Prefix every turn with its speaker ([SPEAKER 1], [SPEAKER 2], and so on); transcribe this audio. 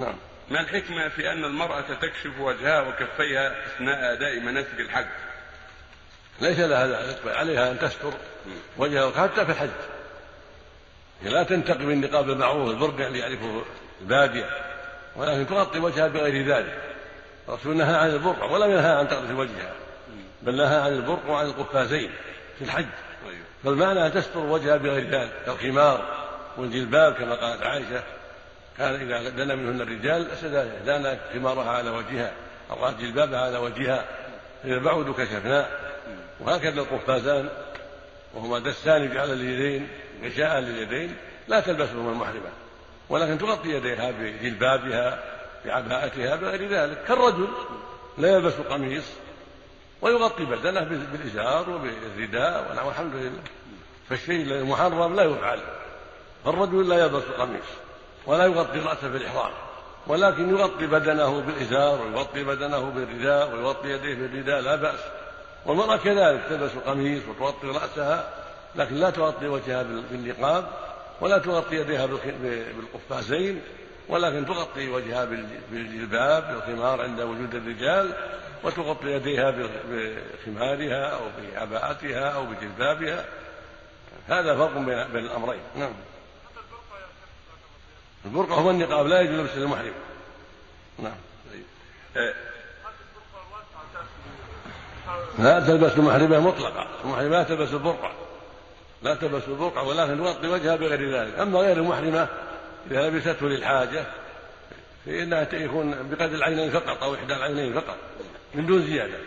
[SPEAKER 1] نعم.
[SPEAKER 2] ما الحكمة في أن المرأة تكشف وجهها وكفيها أثناء أداء مناسك الحج؟
[SPEAKER 1] ليس لها ذلك بل عليها أن تستر وجهها حتى في الحج. هي لا تنتقي من نقاب المعروف البرد اللي يعرفه البادية ولكن تغطي وجهها بغير ذلك. الرسول نهى عن البرقع ولم ينهى عن تغطية وجهها بل نهى عن البرق وعن القفازين في الحج. فالمعنى أن تستر وجهها بغير ذلك كالخمار والجلباب كما قالت عائشة كان إذا دنا منهن الرجال دانا خمارها على وجهها أو رأت جلبابها على وجهها. إذا بعدوا كشفنا. وهكذا القفازان وهما دسان على اليدين غشاء لليدين لا تلبسهما المحرمة ولكن تغطي يديها بجلبابها بعباءتها بغير ذلك. كالرجل لا يلبس قميص ويغطي بدنه بالإزار وبالرداء والحمد لله. فالشيء المحرم لا يفعل. فالرجل لا يلبس قميص. ولا يغطي رأسه في الإحرام ولكن يغطي بدنه بالإزار ويغطي بدنه بالرداء ويغطي يديه بالرداء لا بأس. والمرأة كذلك تلبس القميص وتغطي رأسها لكن لا تغطي وجهها بالنقاب ولا تغطي يديها بالقفازين ولكن تغطي وجهها بالجلباب بالخمار عند وجود الرجال وتغطي يديها بخمارها أو بعباءتها أو بجلبابها. هذا فرق بين الأمرين. نعم. البرقع هو النقاب لا يجوز لبس المحرم نعم. لا تلبس المحرمة مطلقة. المحرمة لا تلبس البرقع لا تلبس البرقع ولكن تغطي وجهها بغير ذلك. أما غير المحرمة إذا لبسته للحاجة فإنها يكون بقدر العينين فقط أو إحدى العينين فقط من دون زيادة.